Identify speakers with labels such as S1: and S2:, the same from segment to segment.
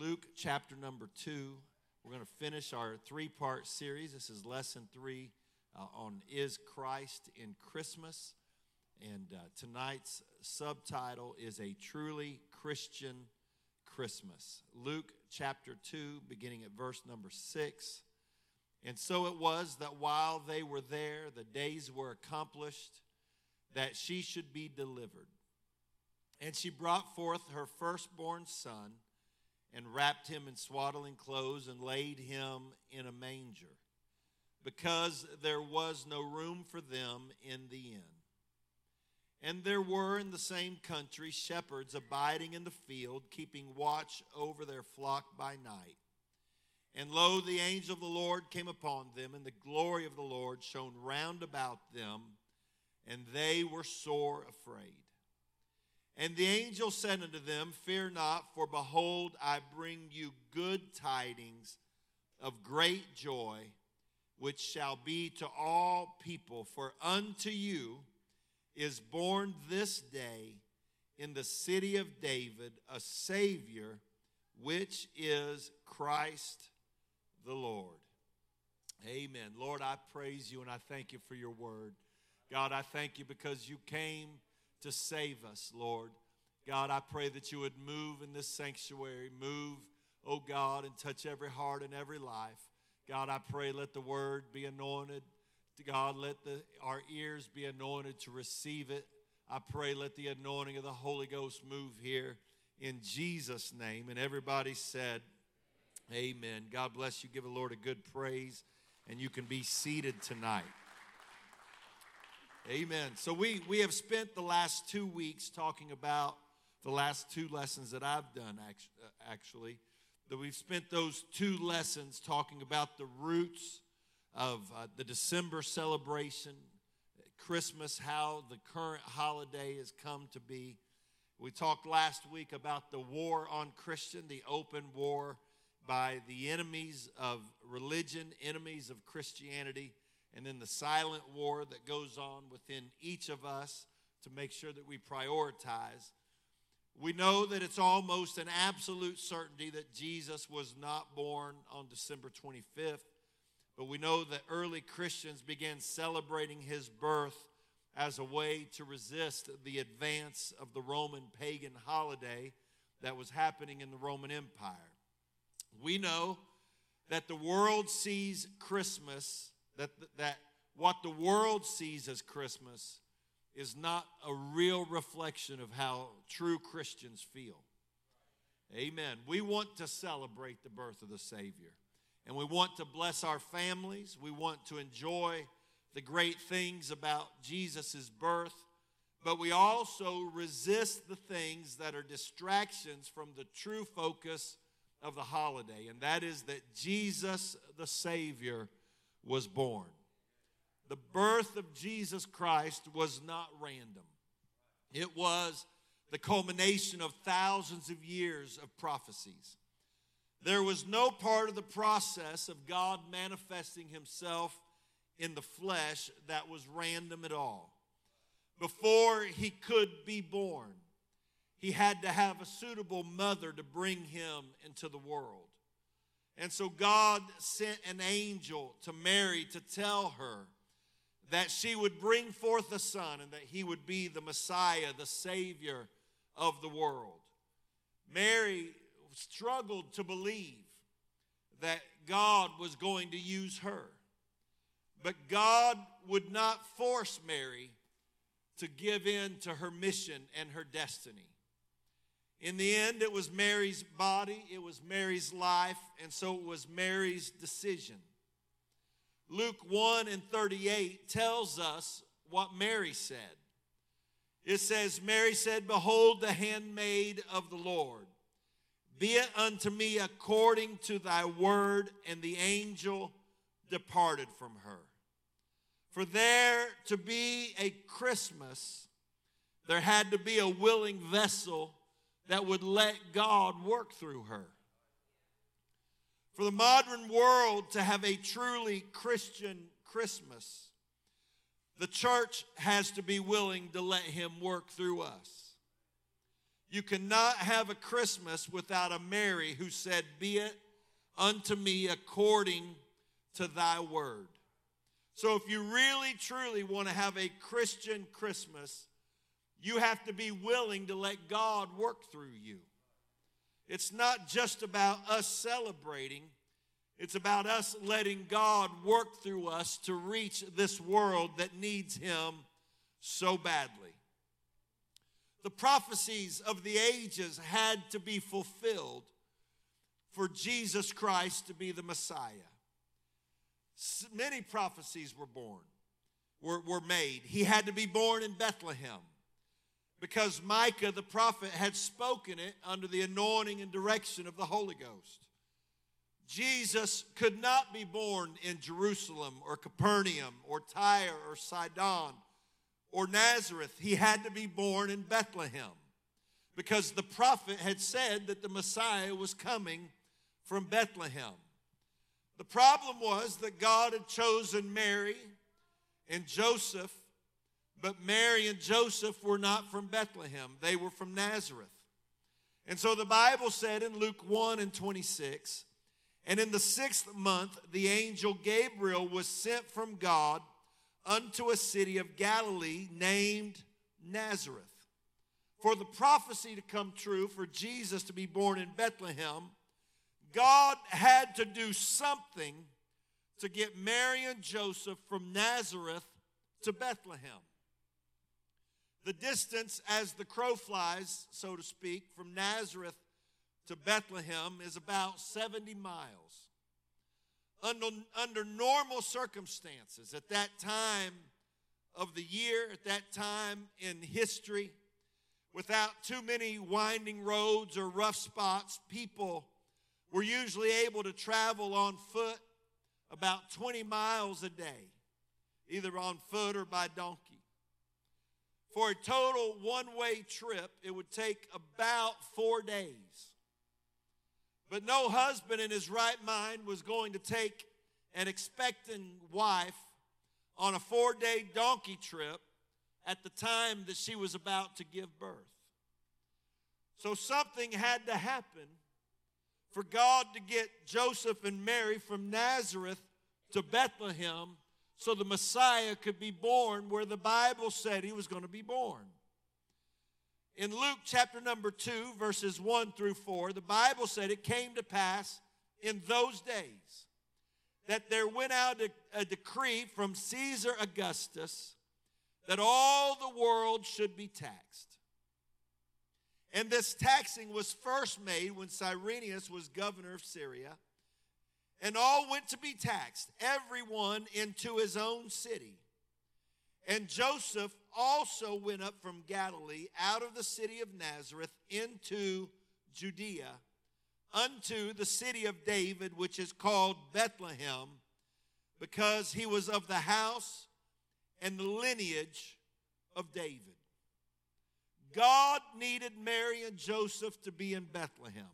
S1: Luke chapter number two. We're going to finish our three part series. This is lesson three uh, on Is Christ in Christmas? And uh, tonight's subtitle is A Truly Christian Christmas. Luke chapter 2, beginning at verse number 6. And so it was that while they were there, the days were accomplished that she should be delivered. And she brought forth her firstborn son and wrapped him in swaddling clothes and laid him in a manger because there was no room for them in the inn. And there were in the same country shepherds abiding in the field, keeping watch over their flock by night. And lo, the angel of the Lord came upon them, and the glory of the Lord shone round about them, and they were sore afraid. And the angel said unto them, Fear not, for behold, I bring you good tidings of great joy, which shall be to all people. For unto you is born this day in the city of David a Savior, which is Christ the Lord. Amen. Lord, I praise you and I thank you for your word. God, I thank you because you came to save us, Lord. God, I pray that you would move in this sanctuary, move, oh God, and touch every heart and every life. God, I pray let the word be anointed. God, let the, our ears be anointed to receive it. I pray let the anointing of the Holy Ghost move here in Jesus' name. And everybody said, Amen. God bless you. Give the Lord a good praise, and you can be seated tonight. Amen. So we we have spent the last two weeks talking about the last two lessons that I've done uh, actually. That we've spent those two lessons talking about the roots of uh, the December celebration, Christmas, how the current holiday has come to be. We talked last week about the war on Christian, the open war by the enemies of religion, enemies of Christianity and then the silent war that goes on within each of us to make sure that we prioritize. We know that it's almost an absolute certainty that Jesus was not born on December 25th, but we know that early Christians began celebrating his birth as a way to resist the advance of the Roman pagan holiday that was happening in the Roman Empire. We know that the world sees Christmas that, that what the world sees as Christmas is not a real reflection of how true Christians feel. Amen. We want to celebrate the birth of the Savior. And we want to bless our families. We want to enjoy the great things about Jesus' birth. But we also resist the things that are distractions from the true focus of the holiday. And that is that Jesus, the Savior, was born. The birth of Jesus Christ was not random, it was the culmination of thousands of years of prophecies. There was no part of the process of God manifesting himself in the flesh that was random at all. Before he could be born, he had to have a suitable mother to bring him into the world. And so God sent an angel to Mary to tell her that she would bring forth a son and that he would be the Messiah, the Savior of the world. Mary struggled to believe that God was going to use her. But God would not force Mary to give in to her mission and her destiny. In the end, it was Mary's body, it was Mary's life, and so it was Mary's decision. Luke 1 and 38 tells us what Mary said. It says, Mary said, Behold, the handmaid of the Lord. Be it unto me according to thy word. And the angel departed from her. For there to be a Christmas, there had to be a willing vessel that would let God work through her. For the modern world to have a truly Christian Christmas, the church has to be willing to let Him work through us. You cannot have a Christmas without a Mary who said, Be it unto me according to thy word. So, if you really truly want to have a Christian Christmas, you have to be willing to let God work through you. It's not just about us celebrating, it's about us letting God work through us to reach this world that needs Him so badly. The prophecies of the ages had to be fulfilled for Jesus Christ to be the Messiah. Many prophecies were born, were, were made. He had to be born in Bethlehem because Micah the prophet had spoken it under the anointing and direction of the Holy Ghost. Jesus could not be born in Jerusalem or Capernaum or Tyre or Sidon or Nazareth. He had to be born in Bethlehem because the prophet had said that the Messiah was coming from Bethlehem. The problem was that God had chosen Mary and Joseph, but Mary and Joseph were not from Bethlehem, they were from Nazareth. And so the Bible said in Luke 1 and 26, and in the sixth month, the angel Gabriel was sent from God unto a city of Galilee named Nazareth. For the prophecy to come true, for Jesus to be born in Bethlehem, God had to do something to get Mary and Joseph from Nazareth to Bethlehem. The distance, as the crow flies, so to speak, from Nazareth to Bethlehem is about 70 miles. Under, under normal circumstances, at that time of the year, at that time in history, without too many winding roads or rough spots, people were usually able to travel on foot about 20 miles a day, either on foot or by donkey. For a total one way trip, it would take about four days. But no husband in his right mind was going to take an expectant wife on a four day donkey trip at the time that she was about to give birth. So something had to happen for God to get Joseph and Mary from Nazareth to Bethlehem so the Messiah could be born where the Bible said he was going to be born. In Luke chapter number 2, verses 1 through 4, the Bible said it came to pass in those days that there went out a, a decree from Caesar Augustus that all the world should be taxed. And this taxing was first made when Cyrenius was governor of Syria. And all went to be taxed, everyone into his own city. And Joseph also went up from Galilee out of the city of Nazareth into Judea unto the city of David, which is called Bethlehem, because he was of the house and the lineage of David. God needed Mary and Joseph to be in Bethlehem.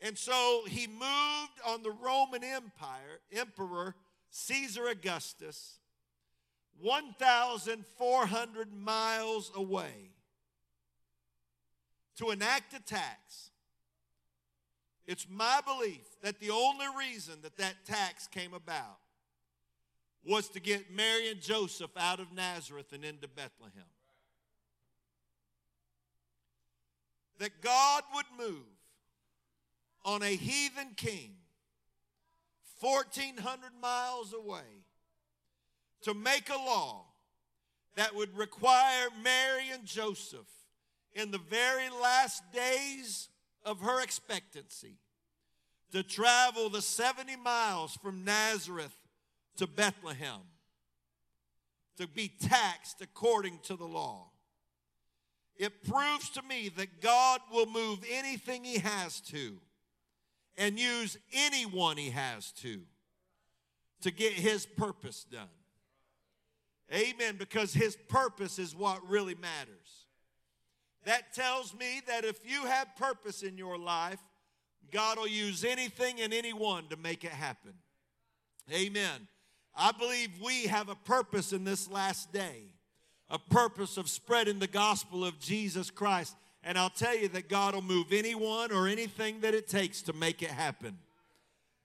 S1: And so he moved on the Roman Empire, Emperor Caesar Augustus, 1,400 miles away to enact a tax. It's my belief that the only reason that that tax came about was to get Mary and Joseph out of Nazareth and into Bethlehem. that God would move on a heathen king 1,400 miles away to make a law that would require Mary and Joseph in the very last days of her expectancy to travel the 70 miles from Nazareth to Bethlehem to be taxed according to the law. It proves to me that God will move anything He has to and use anyone He has to to get His purpose done. Amen. Because His purpose is what really matters. That tells me that if you have purpose in your life, God will use anything and anyone to make it happen. Amen. I believe we have a purpose in this last day a purpose of spreading the gospel of Jesus Christ And I'll tell you that God will move anyone or anything that it takes to make it happen.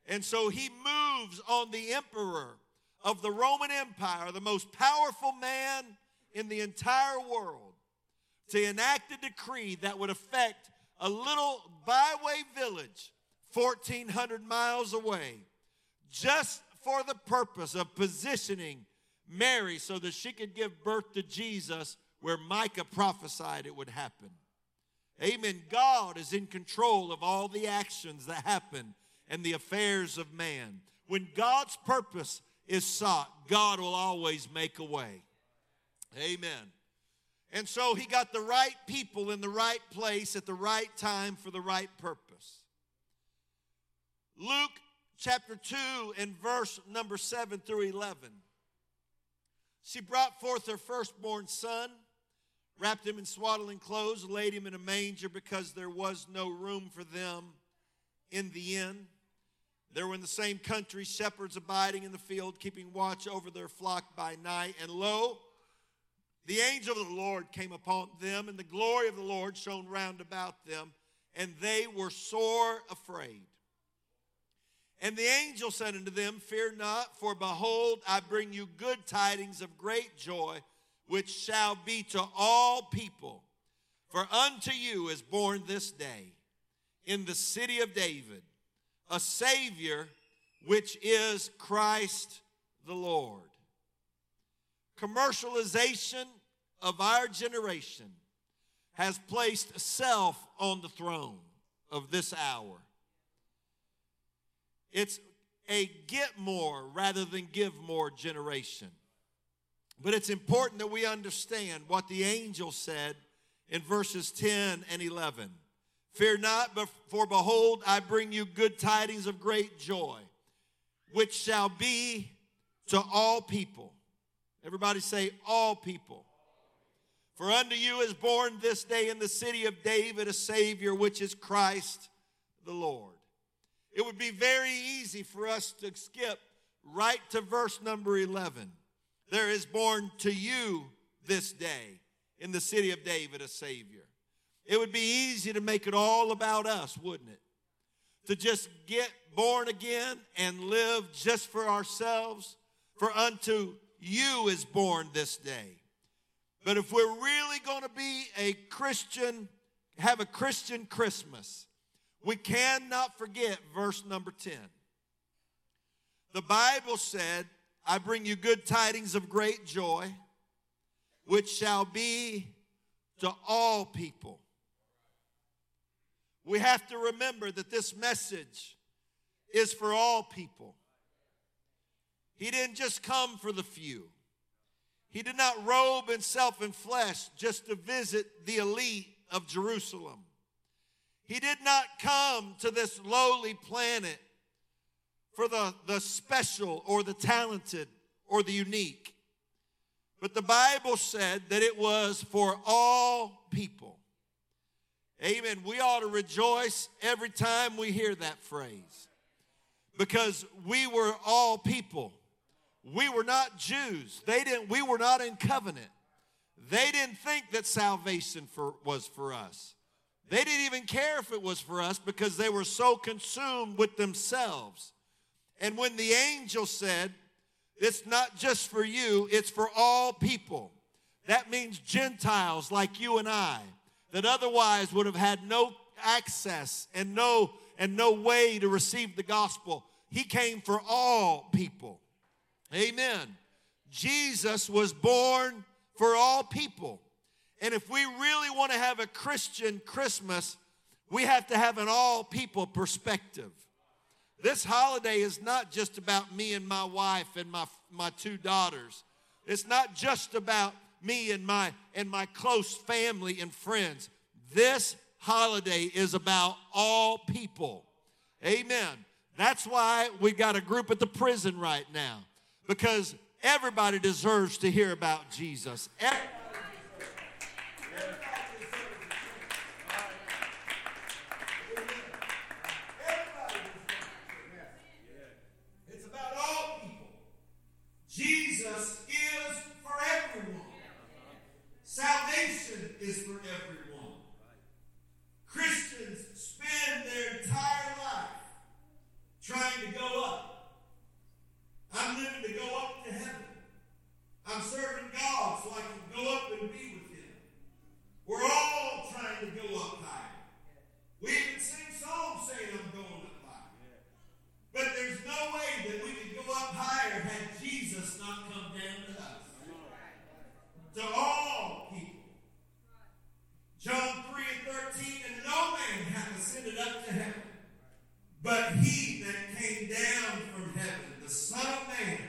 S1: And so he moves on the emperor of the Roman Empire, the most powerful man in the entire world, to enact a decree that would affect a little byway village 1,400 miles away, just for the purpose of positioning Mary so that she could give birth to Jesus where Micah prophesied it would happen. Amen. God is in control of all the actions that happen and the affairs of man. When God's purpose is sought, God will always make a way. Amen. And so he got the right people in the right place at the right time for the right purpose. Luke chapter 2 and verse number 7 through 11. She brought forth her firstborn son, wrapped him in swaddling clothes, laid him in a manger because there was no room for them in the inn. There were in the same country shepherds abiding in the field, keeping watch over their flock by night. And lo, the angel of the Lord came upon them, and the glory of the Lord shone round about them, and they were sore afraid. And the angel said unto them, Fear not, for behold, I bring you good tidings of great joy, which shall be to all people. For unto you is born this day in the city of David a Savior, which is Christ the Lord. Commercialization of our generation has placed self on the throne of this hour. It's a get more rather than give more generation. But it's important that we understand what the angel said in verses 10 and 11. Fear not, for behold, I bring you good tidings of great joy, which shall be to all people. Everybody say, all people. For unto you is born this day in the city of David a Savior, which is Christ the Lord. It would be very easy for us to skip right to verse number 11. There is born to you this day in the city of David a Savior. It would be easy to make it all about us, wouldn't it? To just get born again and live just for ourselves. For unto you is born this day. But if we're really going to be a Christian, have a Christian Christmas, we cannot forget verse number 10. The Bible said, I bring you good tidings of great joy, which shall be to all people. We have to remember that this message is for all people. He didn't just come for the few. He did not robe himself in flesh just to visit the elite of Jerusalem. He did not come to this lowly planet for the, the special or the talented or the unique. But the Bible said that it was for all people. Amen. We ought to rejoice every time we hear that phrase because we were all people. We were not Jews. They didn't we were not in covenant. They didn't think that salvation for, was for us. They didn't even care if it was for us because they were so consumed with themselves. And when the angel said, It's not just for you, it's for all people, that means Gentiles like you and I that otherwise would have had no access and no and no way to receive the gospel. He came for all people. Amen. Jesus was born for all people. And if we really want to have a Christian Christmas, we have to have an all people perspective. This holiday is not just about me and my wife and my, my two daughters. It's not just about me and my and my close family and friends. This holiday is about all people. Amen. That's why we got a group at the prison right now because everybody deserves to hear about Jesus
S2: But he that came down from heaven, the Son of Man,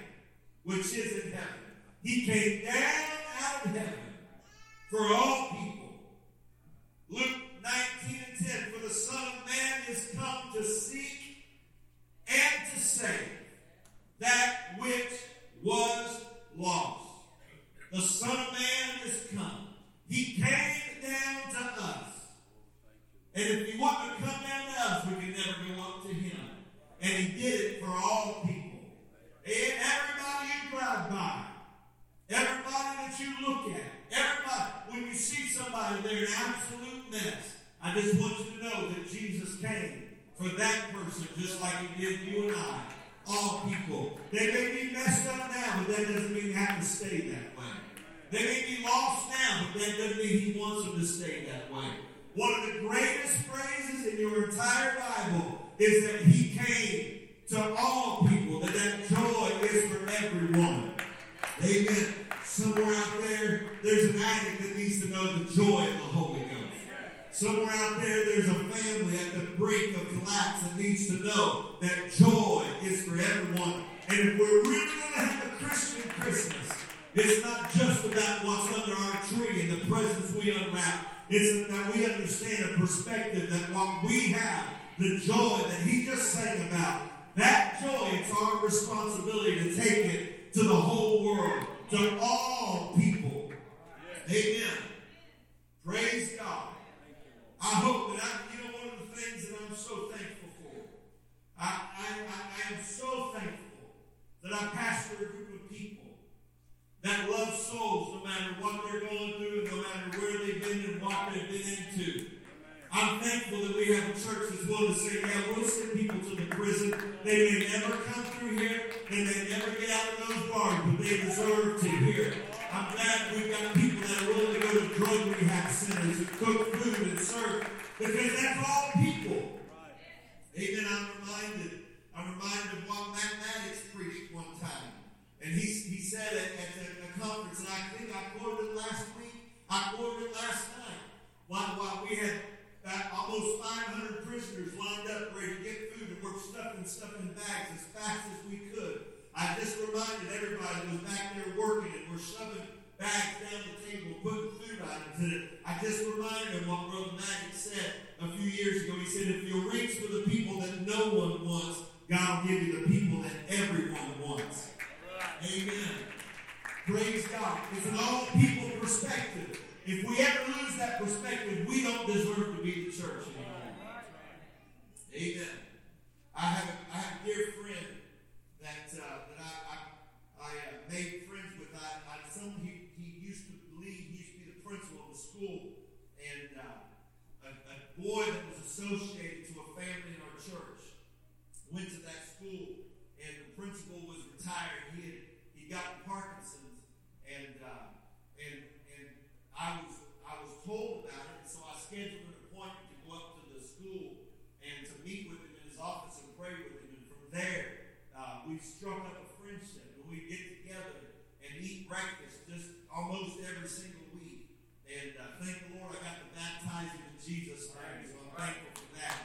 S2: which is in heaven, he came down out of heaven for all people. Luke 19 and 10, for the Son of Man is come to seek and to save that which was lost. The Son of Man is come. He came down to us. And if he wanted to come down to us, we could never go up to him. And he did it for all people. And everybody you drive by, everybody that you look at, everybody, when you see they're an absolute mess. I just want you to know that Jesus came for that person just like he did you and I. All people. They may be messed up now, but that doesn't mean they have to stay that way. They may be lost now, but that doesn't mean he wants them to stay that way. One of the greatest phrases in your entire Bible is that he came to all people, that that joy is for everyone. Amen. Somewhere out there, there's an addict that needs to know the joy of the Holy Ghost. Somewhere out there, there's a family at the brink of collapse that needs to know that joy is for everyone. And if we're really going to have a Christian Christmas, it's not just about what's under our tree and the presents we unwrap. It's that we understand a perspective that what we have, the joy that he just sang about, that joy, it's our responsibility to take it to the whole world, to all people. Amen. Praise God. I hope that I, you know, one of the things that I'm so thankful for, I, I, I, I am so thankful that I pastor a group of people that love souls no matter what they're going through no matter where they've been and what they've been into. I'm thankful that we have a church that's willing to say, yeah, we'll send people to the prison. They may never come through here. They bars, but they deserve to hear. it. I'm glad we've got people that are willing to go to drug rehab centers and cook food and serve because that's all people. Amen. I'm reminded. I'm reminded of what Maddox preached one time, and he he said at, at a, conference, and I think I quoted it last week. I quoted it last night. While, while we had almost 500 prisoners lined up ready to get food, and we're stuffing stuff in bags as fast as we could. I just reminded everybody that was back there working and we're shoving bags down the table, putting food items in it. I just reminded them what Brother Magic said a few years ago. He said, if you reach for the people that no one wants, God will give you the people that everyone wants. Amen. Praise God. It's an all people perspective. If we ever lose that perspective, we don't deserve to be the church anymore. Amen. I have, I have a dear friend that uh, I uh, made friends with. I, I some he, he used to lead. He used to be the principal of the school, and uh, a, a boy that was associated to a family in our church went to that school, and the principal was retired. He had he got Parkinson's, and uh, and and I was I was told about it, and so I scheduled an appointment to go up to the school and to meet with him in his office and pray with him, and from there uh, we've struck up a friendship and we get together and eat breakfast just almost every single week. And uh, thank the Lord I got to baptize him in Jesus' name, so I'm thankful for that.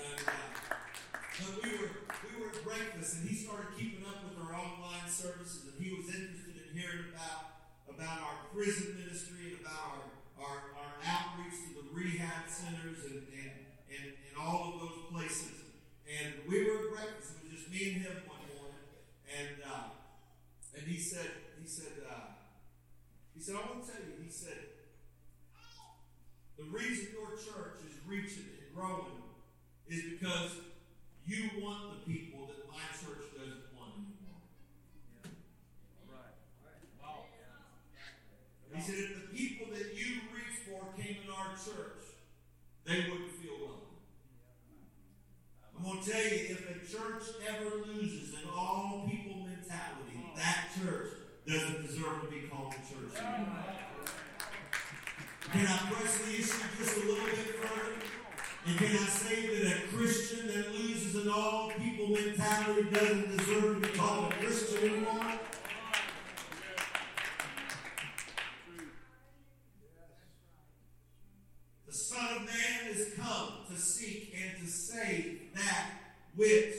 S2: And, uh, but we were we were at breakfast and he started keeping up with our online services and he was interested in hearing about about our prison ministry and about our our, our outreach to the rehab centers and, and, and, and all of those places. And we were at breakfast. It was just me and him one morning. And uh, and he said, he said, uh, he said, I want to tell you, he said, the reason your church is reaching and growing is because you want the people that my church doesn't want anymore. He said, if the people that you reach for came in our church, they wouldn't feel welcome. I'm going to tell you, if a church ever loses an all people mentality, that church doesn't deserve to be called a church anymore. Can I press the issue just a little bit further? And can I say that a Christian that loses an all people mentality doesn't deserve to be called a Christian anymore? The Son of Man is come to seek and to save that which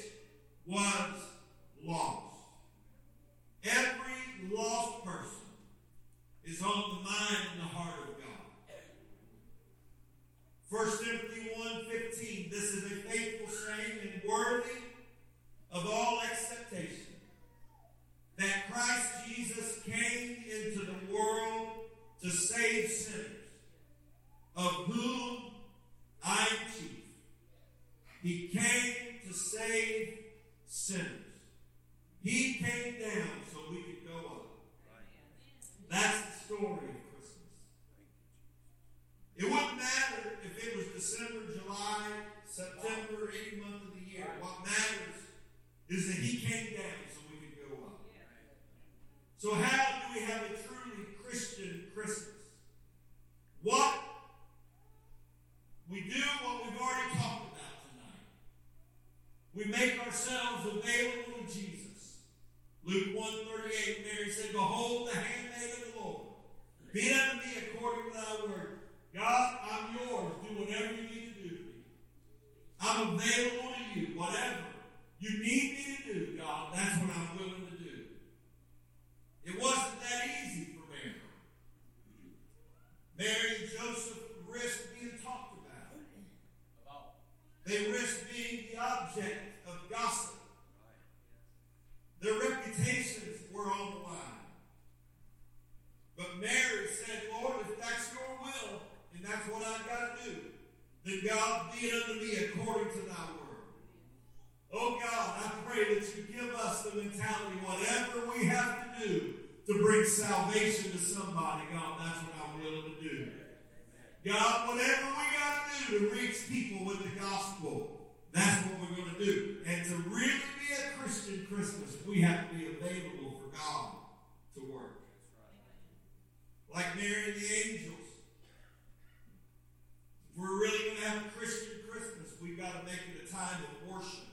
S2: was lost. Every lost person is on the mind and the heart of God. 1 Timothy 1.15, this is a faithful saying and worthy of all acceptation that Christ Jesus came into the world to save sinners, of whom I am chief. He came to save sinners. He came down so we could go up. That's the story of Christmas. It wouldn't matter if it was December, July, September, any month of the year. What matters is that He came down so we could go up. So, how do we have a truly Christian Christmas? What we do what we've already talked about tonight. We make ourselves available to Jesus. Luke 138, Mary said, Behold the handmaid of the Lord. Be unto me according to thy word. God, I'm yours. Do whatever you need. I'm available to you. Whatever you need me to do, God, that's what I'm willing to do. It wasn't that easy for Mary. Mary and Joseph risked being talked about. They risked being the object of gossip. Their reputations were on the line. But Mary said, Lord, if that's your will, and that's what I've got to do, then God be unto me according to thy word. Oh God, I pray that you give us the mentality, whatever we have to do to bring salvation to somebody, God, that's what I'm willing to do. God, whatever we got to do to reach people with the gospel, that's what we're going to do. And to really be a Christian Christmas, we have to be available for God to work. Like Mary and the angels. If we're really going to have a Christian Christmas, we've got to make it a time of worship.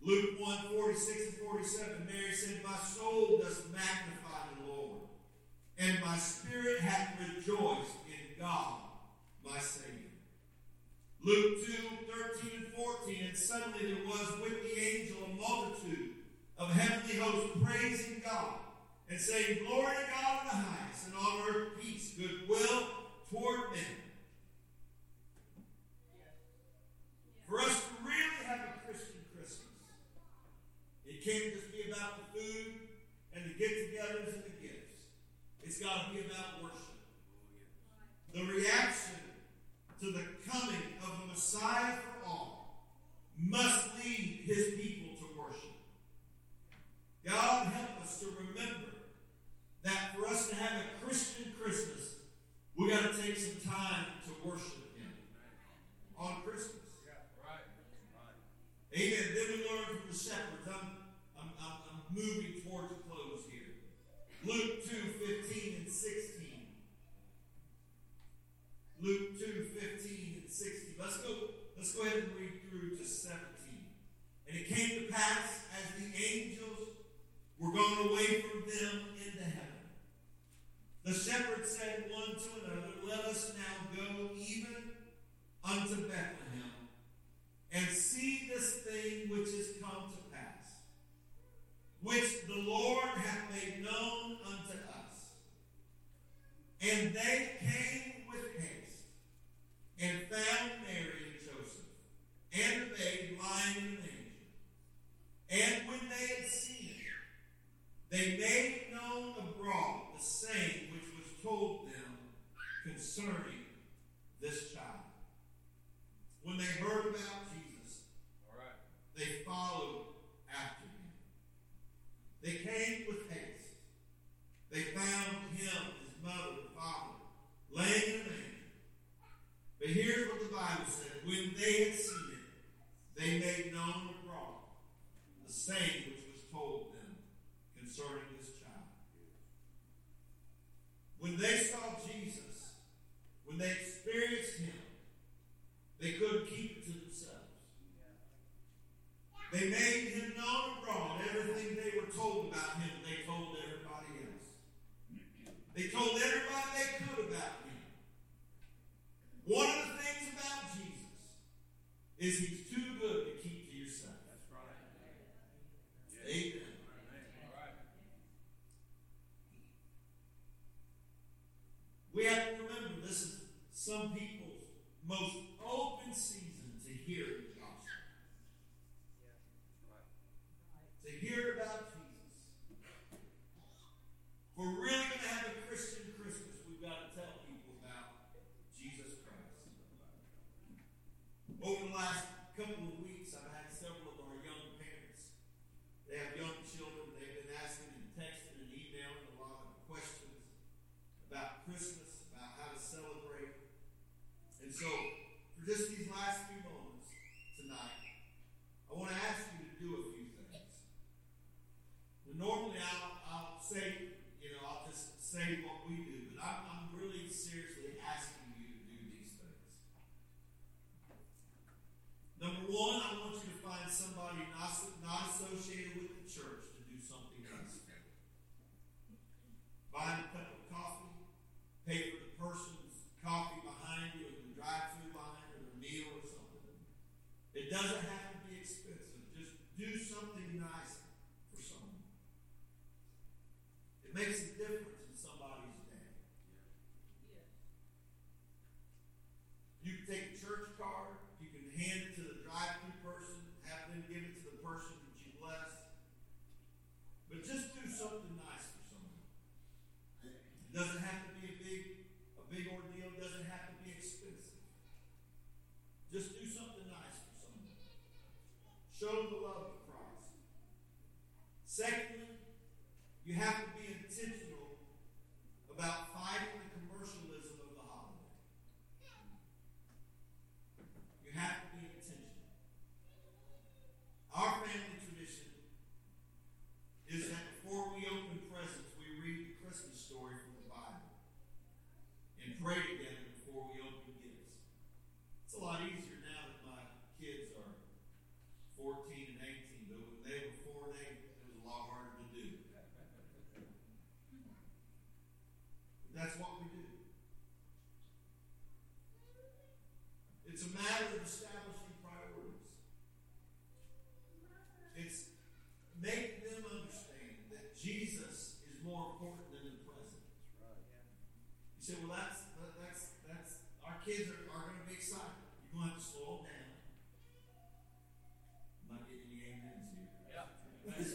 S2: Luke 1 46 and 47, Mary said, My soul does magnify the Lord, and my spirit hath rejoiced in God, my Savior. Luke 2 13 and 14, and suddenly there was with the angel a multitude of heavenly hosts praising God and saying, Glory to God in the highest, and on earth peace, goodwill toward men. For us to really have a Christian Christmas, it can't just be about the food and the get togethers and the gifts. It's got to be about worship. The reaction to the coming of the Messiah for all must lead his people to worship. God help us to remember that for us to have a Christian Christmas, we got to take some time to worship Him on Christmas. Amen. Then we learn from the shepherds. I'm, I'm, I'm, I'm moving towards a close here. Luke 2 15 and 16. Luke 2 15 and 16. Let's go, let's go ahead and read through to 17. And it came to pass as the angels were gone away from them into heaven. The shepherds said one to another, Let us now go even unto Bethlehem and see this thing which is come to pass, which the Lord hath made known unto us. And they came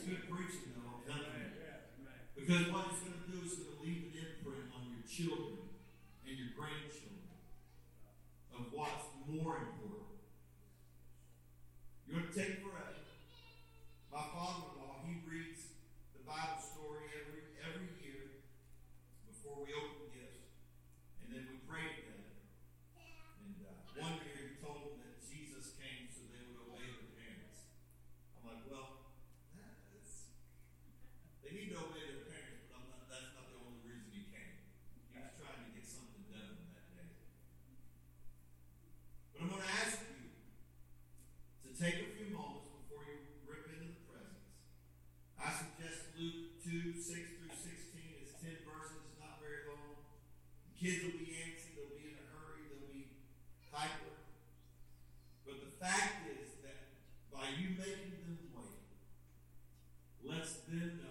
S2: good preaching, though. Because what is going to leave an imprint on your children and your grandchildren of what's more important. You're going to take forever. My father-in-law, he reads the Bible story every every year before we open gifts, and then we pray together. And uh, one year he told them that Jesus came so they would obey their parents. I'm like, well, that's, they need to obey their parents, but I'm not, that's not the only reason he came. He was trying to get something done that day. But I'm going to ask you to take a few moments before you rip into the presents. I suggest Luke 2 6 through 16. It's 10 verses, it's not very long. The kids will be antsy, they'll be in a hurry, they'll be hyper. But the fact is that by you making them wait, lets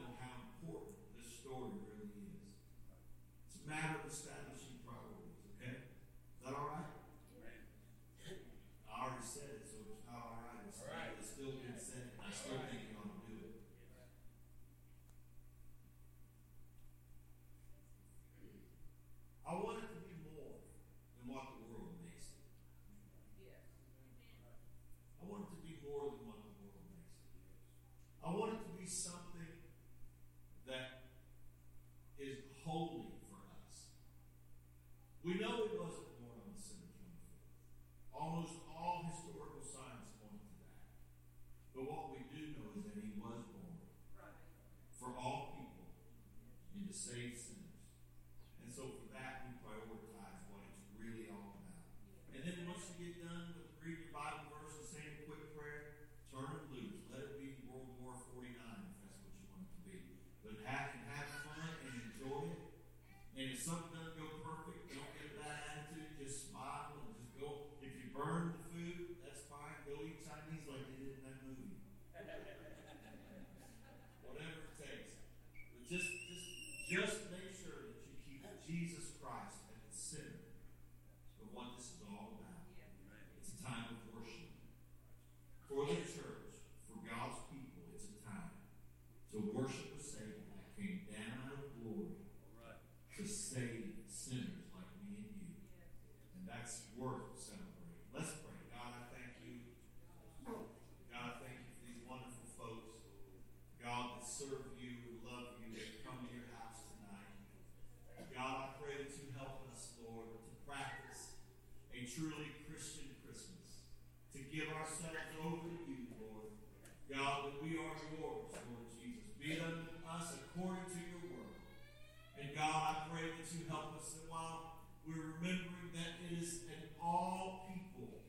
S2: to help us. And while we're remembering that it is an all people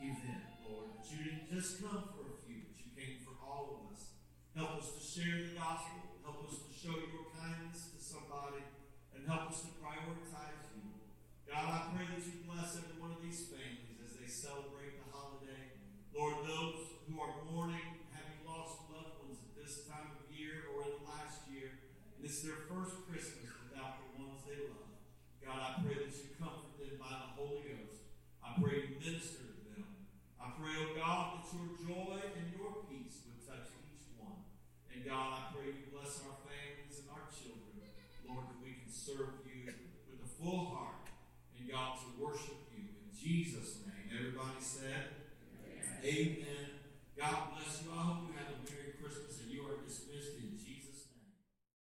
S2: event, Lord, that you didn't just come for a few, but you came for all of us. Help us to share the gospel. Help us to show your kindness to somebody and help us to prioritize you. God, I pray that you bless every one of these families as they celebrate the holiday. Lord, those serve you with a full heart and God to worship you in Jesus' name. Everybody said, Amen. Amen. God